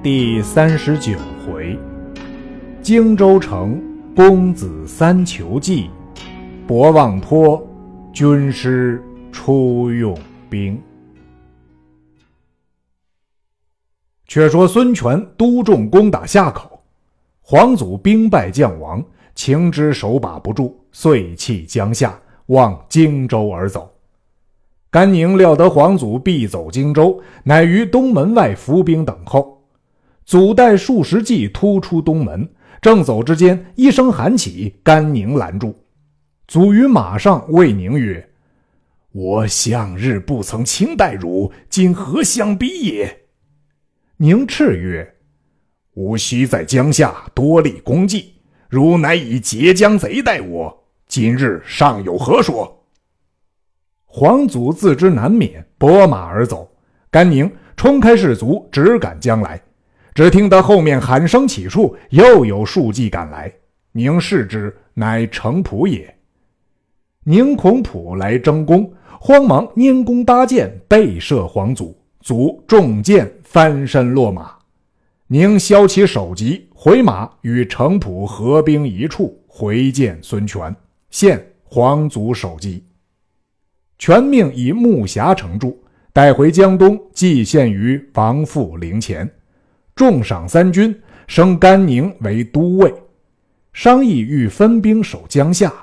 第三十九回，荆州城公子三求计，博望坡军师出用兵。却说孙权督众攻打夏口，黄祖兵败将亡，情之手把不住，遂弃江夏，往荆州而走。甘宁料得黄祖必走荆州，乃于东门外伏兵等候。祖带数十骑突出东门，正走之间，一声喊起，甘宁拦住。祖于马上谓宁曰：“我向日不曾轻待汝，今何相逼也？”宁叱曰：“吾昔在江夏多立功绩，汝乃以截江贼待我，今日尚有何说？”黄祖自知难免，拨马而走。甘宁冲开士卒，直赶将来。只听得后面喊声起处，又有数骑赶来。宁视之，乃程普也。宁恐普来争功，慌忙拈弓搭箭，背射黄祖。祖中箭，翻身落马。宁削其首级，回马与程普合兵一处，回见孙权，献黄祖首级。权命以木匣盛住，带回江东，祭献于王父陵前。重赏三军，升甘宁为都尉，商议欲分兵守江夏。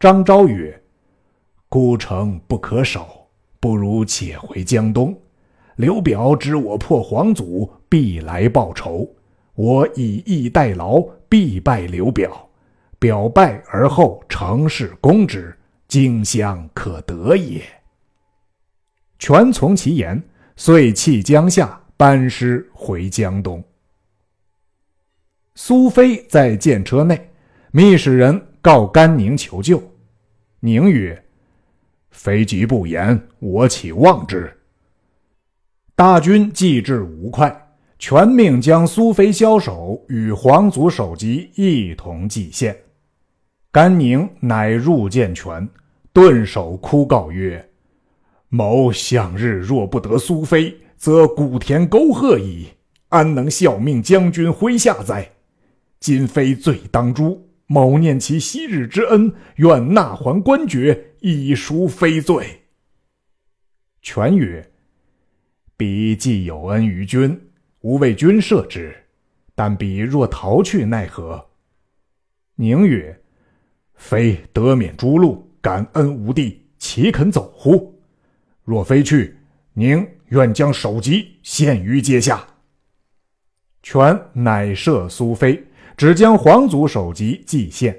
张昭曰：“孤城不可守，不如且回江东。刘表知我破皇祖，必来报仇。我以逸待劳，必败刘表。表败而后成事攻之，荆襄可得也。”权从其言，遂弃江夏。班师回江东。苏飞在舰车内，密使人告甘宁求救。宁曰：“非局不言，我岂忘之？”大军既至吴会，全命将苏飞枭首与皇族首级一同祭献。甘宁乃入见权，顿首哭告曰：“某向日若不得苏飞。”则古田沟壑矣，安能效命将军麾下哉？今非罪当诛，某念其昔日之恩，愿纳还官爵，以赎非罪。权曰：“彼既有恩于君，吾为君赦之。但彼若逃去，奈何？”宁曰：“非得免诛戮，感恩无地，岂肯走乎？若非去，宁。”愿将首级献于阶下。权乃赦苏飞，只将皇祖首级祭献。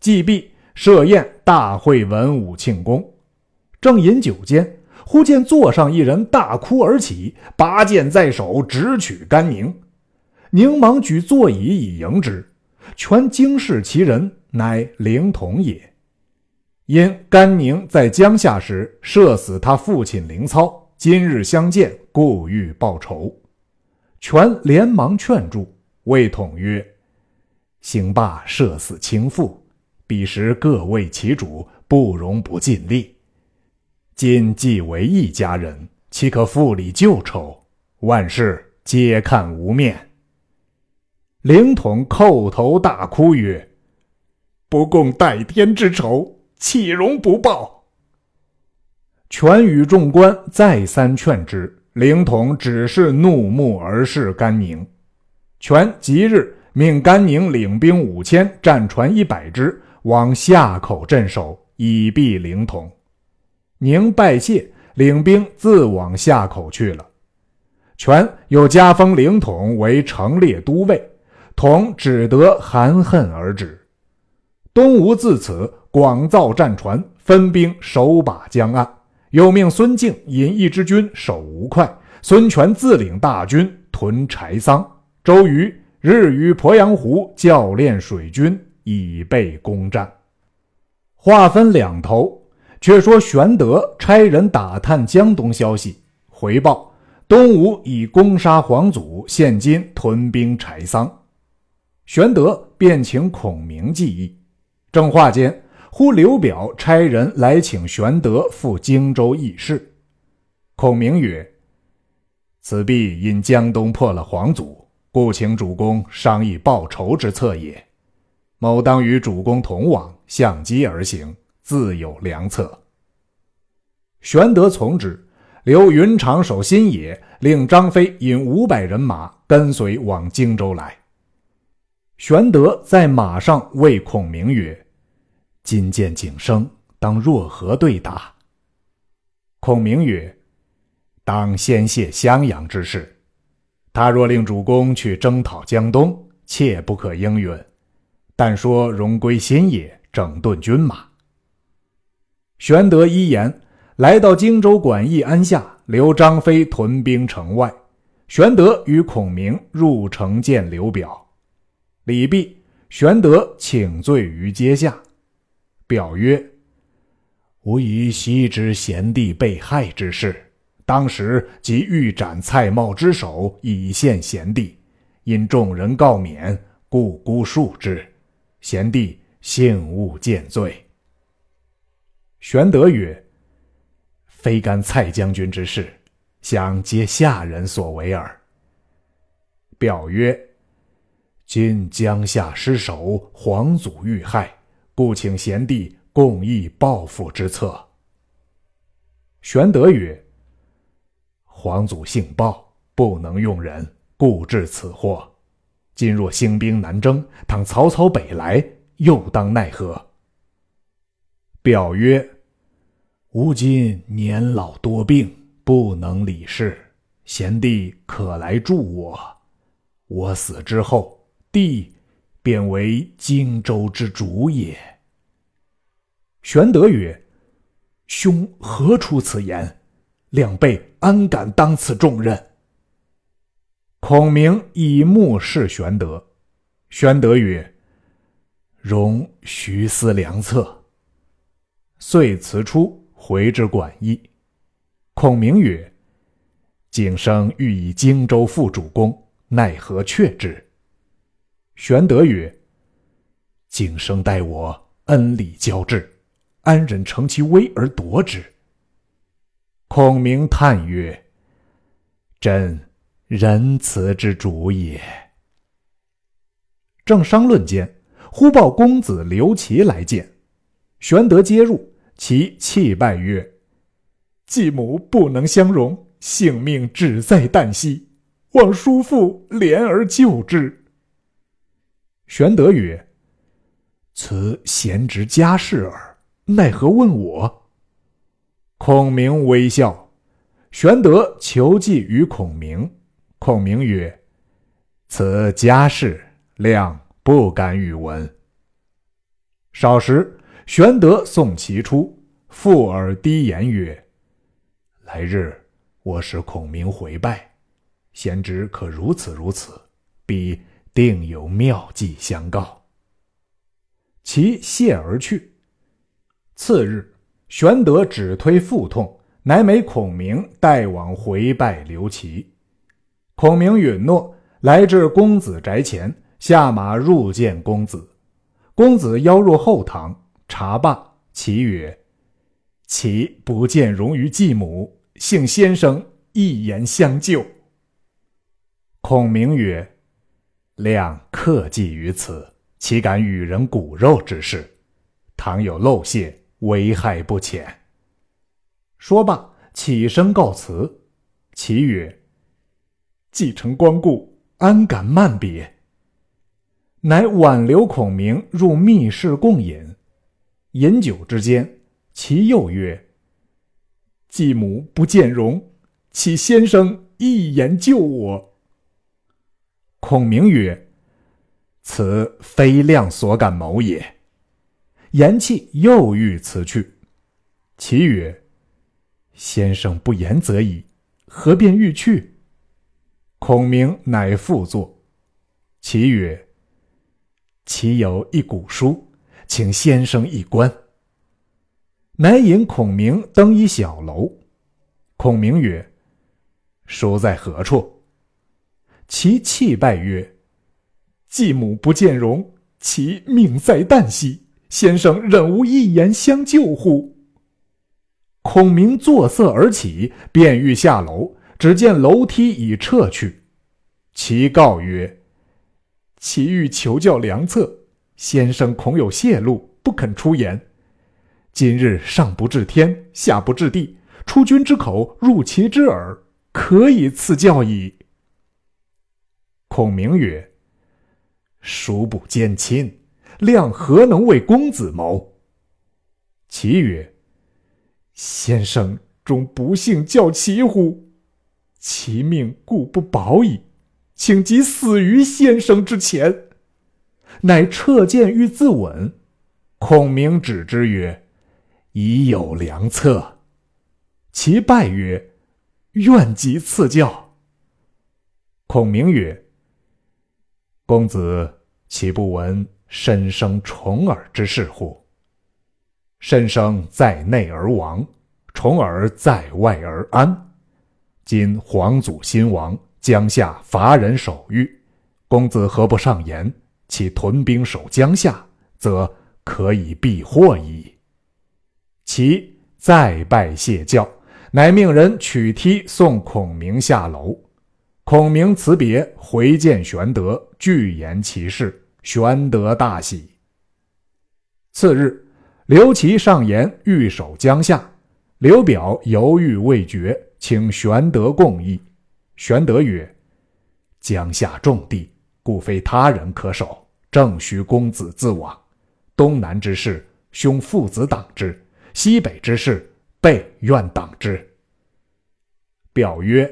祭毕，设宴大会文武庆功。正饮酒间，忽见座上一人大哭而起，拔剑在手，直取甘宁。宁忙举座椅以迎之。权惊视其人，乃灵童也。因甘宁在江夏时射死他父亲灵操。今日相见，故欲报仇。权连忙劝住，魏统曰：“兴霸射死亲父，彼时各为其主，不容不尽力。今既为一家人，岂可复礼旧仇？万事皆看无面。”灵统叩头大哭曰：“不共戴天之仇，岂容不报？”权与众官再三劝之，灵统只是怒目而视甘宁。权即日命甘宁领兵五千，战船一百只，往夏口镇守，以避灵统。宁拜谢，领兵自往夏口去了。权又加封灵统为城列都尉，统只得含恨而止。东吴自此广造战船，分兵守把江岸。又命孙敬引一支军守吴会，孙权自领大军屯柴桑。周瑜日于鄱阳湖教练水军，以备攻战。话分两头，却说玄德差人打探江东消息，回报东吴已攻杀黄祖，现今屯兵柴桑。玄德便请孔明计议。正话间。呼刘表差人来请玄德赴荆州议事。孔明曰：“此必因江东破了皇祖，故请主公商议报仇之策也。某当与主公同往，相机而行，自有良策。”玄德从之，留云长守新野，令张飞引五百人马跟随往荆州来。玄德在马上谓孔明曰：“今见景生，当若何对答？”孔明曰：“当先谢襄阳之事。他若令主公去征讨江东，切不可应允。但说荣归新野，整顿军马。”玄德一言。来到荆州管驿安下，留张飞屯兵城外。玄德与孔明入城见刘表，礼毕，玄德请罪于阶下。表曰：“吾以昔之贤弟被害之事，当时即欲斩蔡瑁之首，以献贤弟。因众人告免，故孤恕之。贤弟幸勿见罪。”玄德曰。非干蔡将军之事，想皆下人所为耳。表曰：“今江夏失守，皇祖遇害，故请贤弟共议报复之策。”玄德曰：“皇祖性暴，不能用人，故致此祸。今若兴兵南征，倘曹操北来，又当奈何？”表曰。吾今年老多病，不能理事。贤弟可来助我。我死之后，弟便为荆州之主也。玄德曰：“兄何出此言？两辈安敢当此重任？”孔明以目视玄德。玄德曰：“容徐思良策。”遂辞出。回之管驿，孔明曰：“景生欲以荆州复主公，奈何却之？”玄德曰：“景生待我恩礼交至，安忍乘其威而夺之？”孔明叹曰：“真仁慈之主也。”正商论间，忽报公子刘琦来见，玄德接入。其泣拜曰：“继母不能相容，性命只在旦夕，望叔父怜而救之。”玄德曰：“此贤侄家事耳，奈何问我？”孔明微笑。玄德求计于孔明，孔明曰：“此家事，亮不敢与闻。”少时。玄德送其出，附耳低言曰：“来日我使孔明回拜，贤侄可如此如此，必定有妙计相告。”其谢而去。次日，玄德只推腹痛，乃美孔明代往回拜刘琦。孔明允诺，来至公子宅前，下马入见公子。公子邀入后堂。茶罢，其曰：“其不见容于继母，幸先生一言相救。”孔明曰：“亮克计于此，岂敢与人骨肉之事？倘有漏泄，危害不浅。”说罢，起身告辞。其曰：“既承光顾，安敢慢别？”乃挽留孔明入密室共饮。饮酒之间，其又曰：“继母不见容，启先生一言救我。”孔明曰：“此非亮所敢谋也。”言讫，又欲辞去。其曰：“先生不言则已，何便欲去？”孔明乃复坐。其曰：“其有一古书。”请先生一观。乃引孔明登一小楼。孔明曰：“书在何处？”其泣拜曰：“继母不见容，其命在旦夕。先生忍无一言相救乎？”孔明作色而起，便欲下楼，只见楼梯已撤去。其告曰：“其欲求教良策，先生恐有泄露，不肯出言。今日上不治天，下不治地，出君之口，入其之耳，可以赐教矣。”孔明曰：“孰不奸亲？亮何能为公子谋？”其曰：“先生终不幸教其乎？其命故不保矣。”请即死于先生之前，乃撤剑欲自刎。孔明止之曰：“已有良策。”其拜曰：“愿即赐教。”孔明曰：“公子岂不闻申生重耳之事乎？申生在内而亡，重耳在外而安。今皇祖新亡。”江夏乏人守御，公子何不上言？其屯兵守江夏，则可以避祸矣。其再拜谢教，乃命人取梯送孔明下楼。孔明辞别，回见玄德，具言其事。玄德大喜。次日，刘琦上言欲守江夏，刘表犹豫未决，请玄德共议。玄德曰：“江夏重地，故非他人可守，正需公子自往。东南之事，兄父子挡之；西北之事，备愿挡之。”表曰：“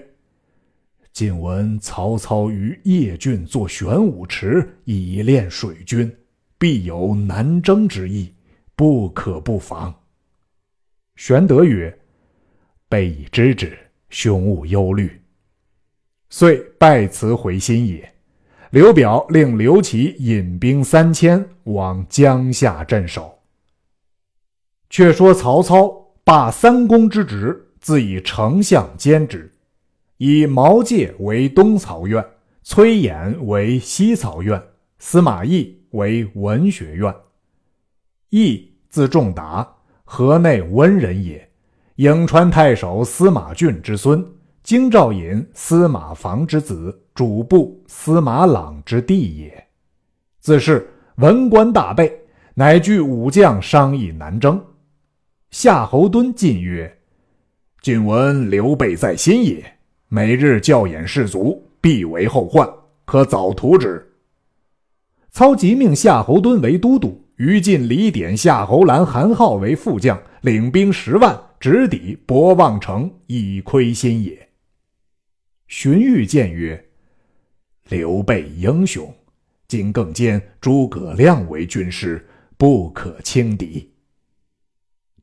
今闻曹操于邺郡作玄武池，以练水军，必有南征之意，不可不防。”玄德曰：“备已知之，兄勿忧虑。”遂拜辞回新野。刘表令刘琦引兵三千往江夏镇守。却说曹操罢三公之职，自以丞相兼职，以毛玠为东曹院，崔琰为西曹院，司马懿为文学院。懿字仲达，河内温人也，颍川太守司马峻之孙。京兆尹司马防之子，主簿司马朗之弟也。自是文官大备，乃聚武将商议南征。夏侯惇进曰：“今闻刘备在新野，每日教演士卒，必为后患，可早图之。”操即命夏侯惇为都督，于禁李典、夏侯兰、韩浩为副将，领兵十万，直抵博望城，以窥新野。荀彧谏曰：“刘备英雄，今更兼诸葛亮为军师，不可轻敌。”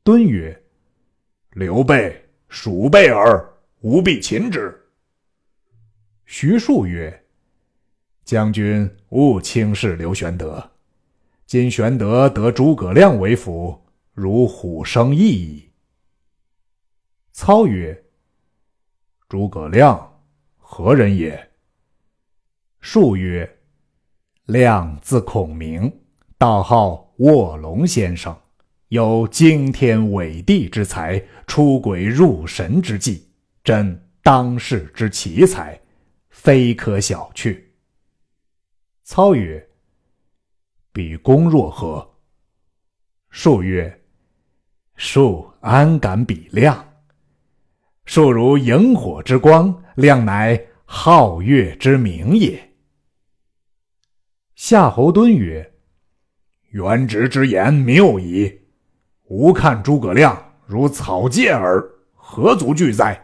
敦曰：“刘备鼠辈耳，吾必擒之。”徐庶曰：“将军勿轻视刘玄德，今玄德得诸葛亮为辅，如虎生翼矣。”操曰：“诸葛亮。”何人也？数曰：“亮字孔明，道号卧龙先生，有惊天伟地之才，出鬼入神之计，真当世之奇才，非可小觑。”操曰：“比公若何？”数曰：“数安敢比亮？数如萤火之光。”亮乃皓月之明也。夏侯惇曰：“元直之言谬矣。吾看诸葛亮如草芥耳，何足惧哉？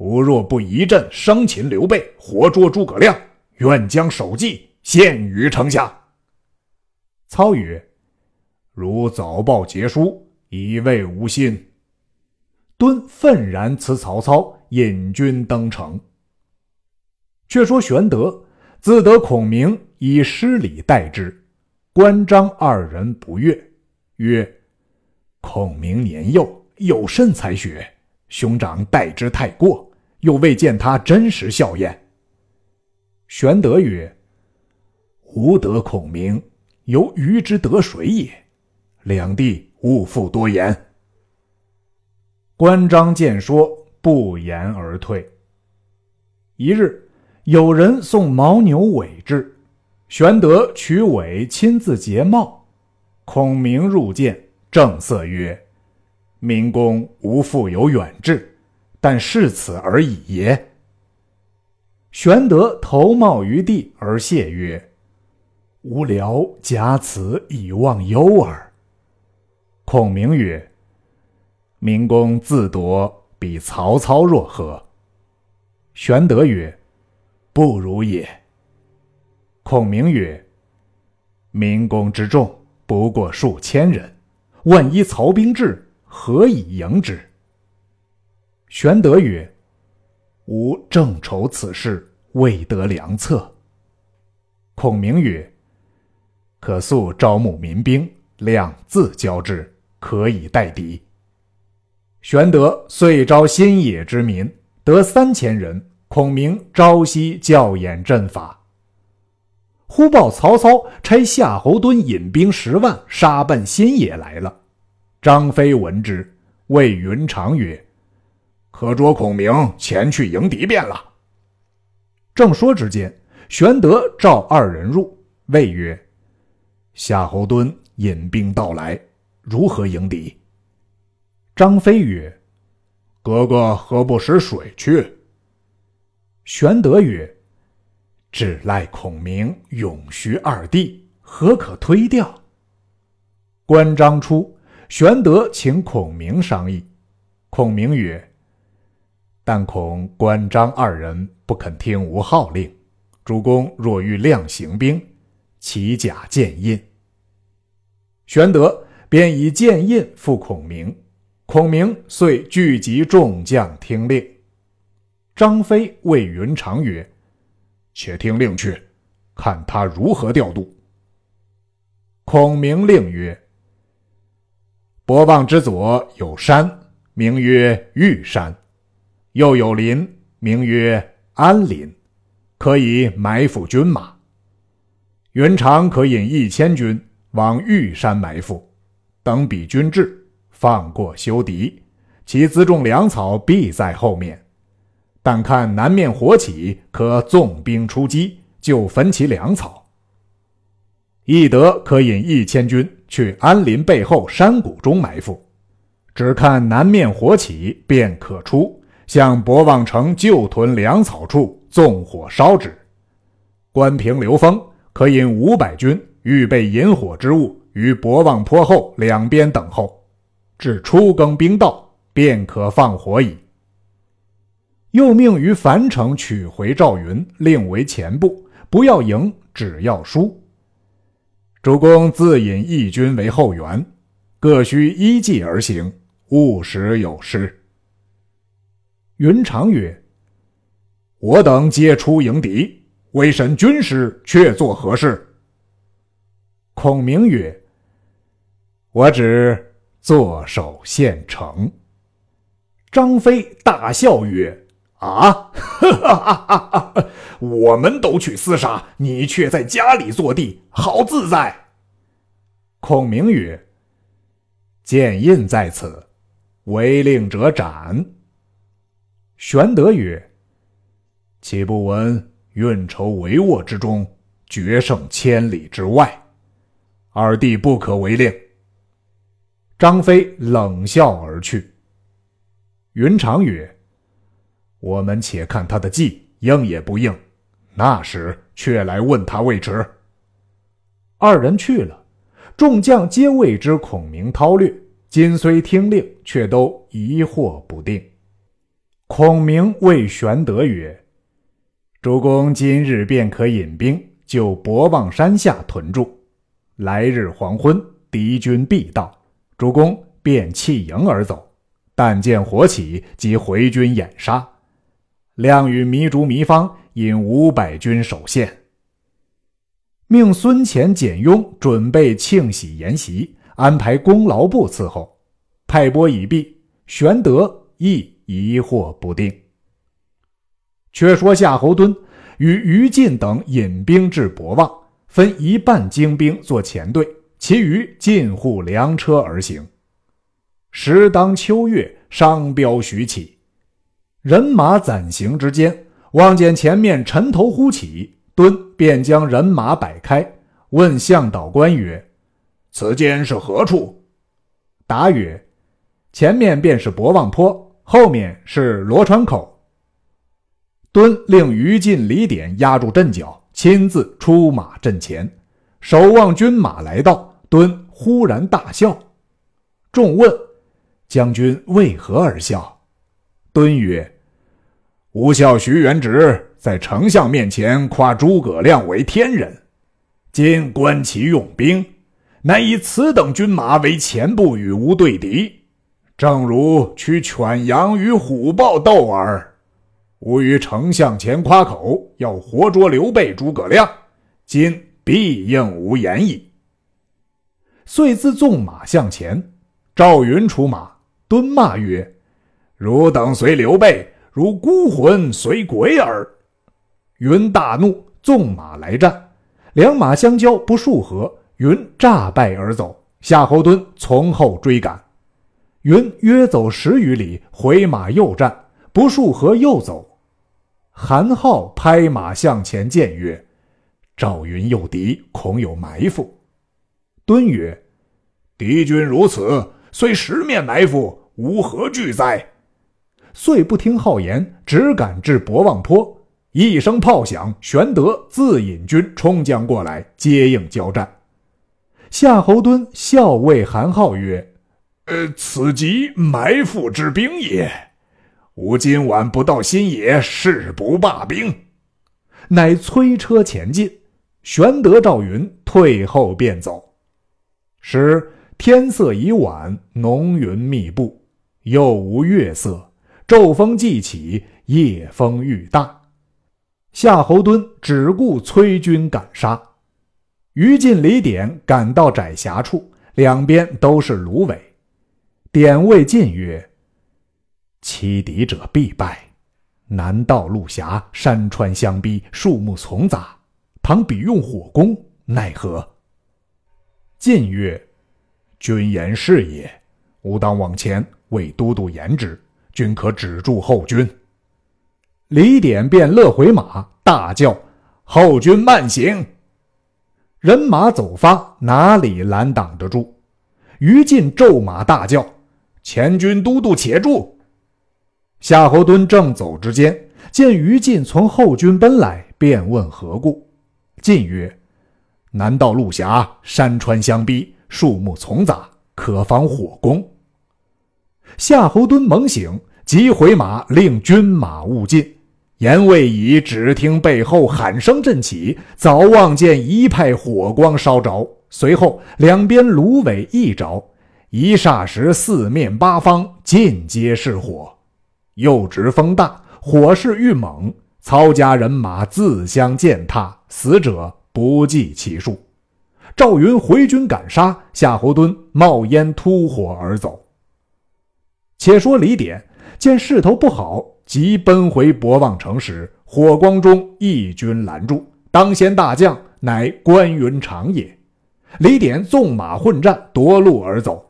吾若不一阵生擒刘备，活捉诸葛亮，愿将首级献于城下。”操曰：“如早报捷书，以慰吾心。”敦愤然辞曹操。引军登城。却说玄德自得孔明以失礼待之，关张二人不悦，曰：“孔明年幼，有甚才学？兄长待之太过，又未见他真实笑颜。”玄德曰：“吾得孔明，由鱼之得水也。两地勿复多言。”关张见说。不言而退。一日，有人送牦牛尾至，玄德取尾亲自结帽。孔明入见，正色曰：“明公无复有远志，但是此而已也。”玄德头冒于地而谢曰：“吾聊假此以忘忧耳。”孔明曰：“明公自夺，比曹操若何？”玄德曰：“不如也。”孔明曰：“明公之众不过数千人，万一曹兵至，何以迎之？”玄德曰：“吾正愁此事，未得良策。”孔明曰：“可速招募民兵，量自交之，可以待敌。”玄德遂招新野之民，得三千人。孔明朝夕教演阵法。忽报曹操差夏侯惇引兵十万杀奔新野来了。张飞闻之，谓云长曰：“可捉孔明前去迎敌便了。”正说之间，玄德召二人入，谓曰：“夏侯惇引兵到来，如何迎敌？”张飞曰：“哥哥何不使水去？”玄德曰：“只赖孔明永徐二弟，何可推掉？”关张出，玄德请孔明商议。孔明曰：“但恐关张二人不肯听吾号令，主公若欲亮行兵，起甲见印。”玄德便以剑印付孔明，孔明遂聚集众将听令。张飞谓云长曰：“且听令去，看他如何调度。”孔明令曰：“博望之左有山，名曰玉山；又有林，名曰安林，可以埋伏军马。云长可引一千军往玉山埋伏，等彼军至，放过修敌，其辎重粮草必在后面。”但看南面火起，可纵兵出击，就焚其粮草。翼德可引一千军去安林背后山谷中埋伏，只看南面火起，便可出，向博望城旧屯粮草处纵火烧之。关平、刘封可引五百军，预备引火之物，于博望坡后两边等候，至初更兵到，便可放火矣。又命于樊城取回赵云，令为前部，不要赢，只要输。主公自引义军为后援，各需依计而行，勿使有失。云长曰：“我等皆出迎敌，为神军师，却做何事？”孔明曰：“我只坐守县城。”张飞大笑曰。啊！我们都去厮杀，你却在家里坐地，好自在。孔明曰：“剑印在此，违令者斩。”玄德曰：“岂不闻运筹帷幄之中，决胜千里之外？二弟不可违令。”张飞冷笑而去。云长曰。我们且看他的计应也不应，那时却来问他未迟。二人去了，众将皆谓之孔明韬略，今虽听令，却都疑惑不定。孔明谓玄德曰：“主公今日便可引兵就博望山下屯住，来日黄昏，敌军必到，主公便弃营而走，但见火起，即回军掩杀。”亮与糜竺、糜芳引五百军守县，命孙乾、简雍准备庆喜筵席，安排功劳簿伺候。派拨已毕，玄德亦疑惑不定。却说夏侯惇与于禁等引兵至博望，分一半精兵做前队，其余进护粮车而行。时当秋月，商标徐起。人马攒行之间，望见前面尘头忽起，敦便将人马摆开，问向导官曰：“此间是何处？”答曰：“前面便是博望坡，后面是罗川口。”敦令于禁、李典压住阵脚，亲自出马阵前，守望军马来到。敦忽然大笑，众问：“将军为何而笑？”敦曰：“吾笑徐元直在丞相面前夸诸葛亮为天人，今观其用兵。”乃以此等军马为前部与吾对敌，正如取犬羊与虎豹斗耳。吾于丞相前夸口，要活捉刘备、诸葛亮，今必应无言矣。遂自纵马向前，赵云出马，蹲骂曰：“汝等随刘备，如孤魂随鬼耳！”云大怒，纵马来战，两马相交不数合。云诈败而走，夏侯惇从后追赶。云约走十余里，回马又战，不数合又走。韩浩拍马向前见曰：“赵云诱敌，恐有埋伏。”敦曰：“敌军如此，虽十面埋伏，无何惧哉？”遂不听号言，只赶至博望坡。一声炮响，玄德自引军冲将过来，接应交战。夏侯惇笑谓韩浩曰：“呃，此即埋伏之兵也。吾今晚不到新野，誓不罢兵。”乃催车前进。玄德、赵云退后便走。时天色已晚，浓云密布，又无月色，骤风既起，夜风愈大。夏侯惇只顾催军赶杀。于禁、李典赶到窄狭处，两边都是芦苇。典谓晋曰：“欺敌者必败。南道路狭，山川相逼，树木丛杂，倘彼用火攻，奈何？”晋曰：“君言是也。吾当往前为都督言之，均可止住后军。”李典便勒回马，大叫：“后军慢行！”人马走发，哪里拦挡得住？于禁骤马大叫：“前军都督且住！”夏侯惇正走之间，见于禁从后军奔来，便问何故。晋曰：“南道路狭，山川相逼，树木丛杂，可防火攻。”夏侯惇猛醒，急回马，令军马勿进。言未已，只听背后喊声震起，早望见一派火光烧着。随后两边芦苇一着，一霎时四面八方尽皆是火。又值风大，火势愈猛，曹家人马自相践踏，死者不计其数。赵云回军赶杀，夏侯惇冒烟突火而走。且说李典见势头不好。急奔回博望城时，火光中一军拦住，当先大将乃关云长也。李典纵马混战，夺路而走。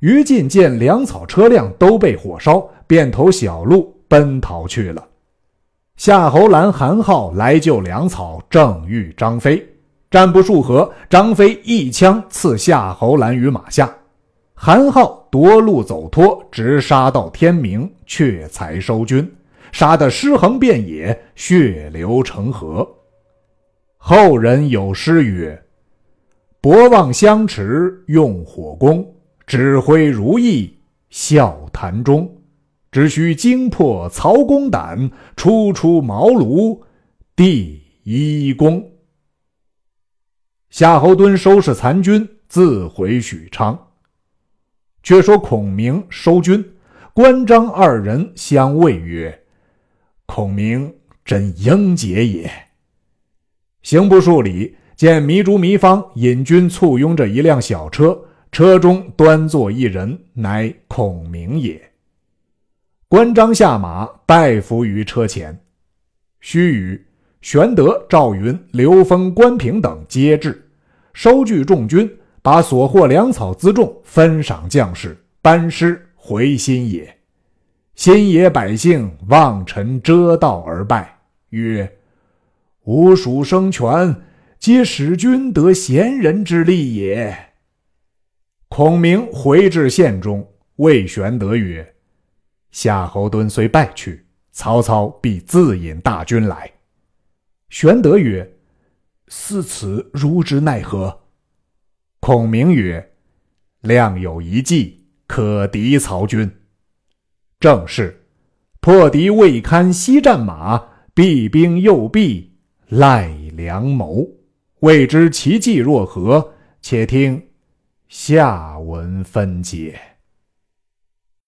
于禁见粮草车辆都被火烧，便投小路奔逃去了。夏侯兰、韩浩来救粮草，正遇张飞，战不数合，张飞一枪刺夏侯兰于马下。韩浩夺路走脱，直杀到天明，却才收军，杀得尸横遍野，血流成河。后人有诗曰：“博望相持用火攻，指挥如意笑谈中。只需惊破曹公胆，初出茅庐第一功。”夏侯惇收拾残军，自回许昌。却说孔明收军，关张二人相谓曰：“孔明真英杰也。”行不数里，见糜竺、糜芳引军簇拥着一辆小车，车中端坐一人，乃孔明也。关张下马，拜伏于车前。须臾，玄德、赵云、刘封、关平等皆至，收据众军。把所获粮草辎重分赏将士，班师回新野。新野百姓望尘遮道而拜。曰：“吾属生权，皆使君得贤人之力也。”孔明回至县中，谓玄德曰：“夏侯惇虽败去，曹操必自引大军来。”玄德曰：“似此如之奈何？”孔明曰：“亮有一计，可敌曹军。正是破敌未堪西战马，避兵诱弊赖良谋。未知其计若何？且听下文分解。”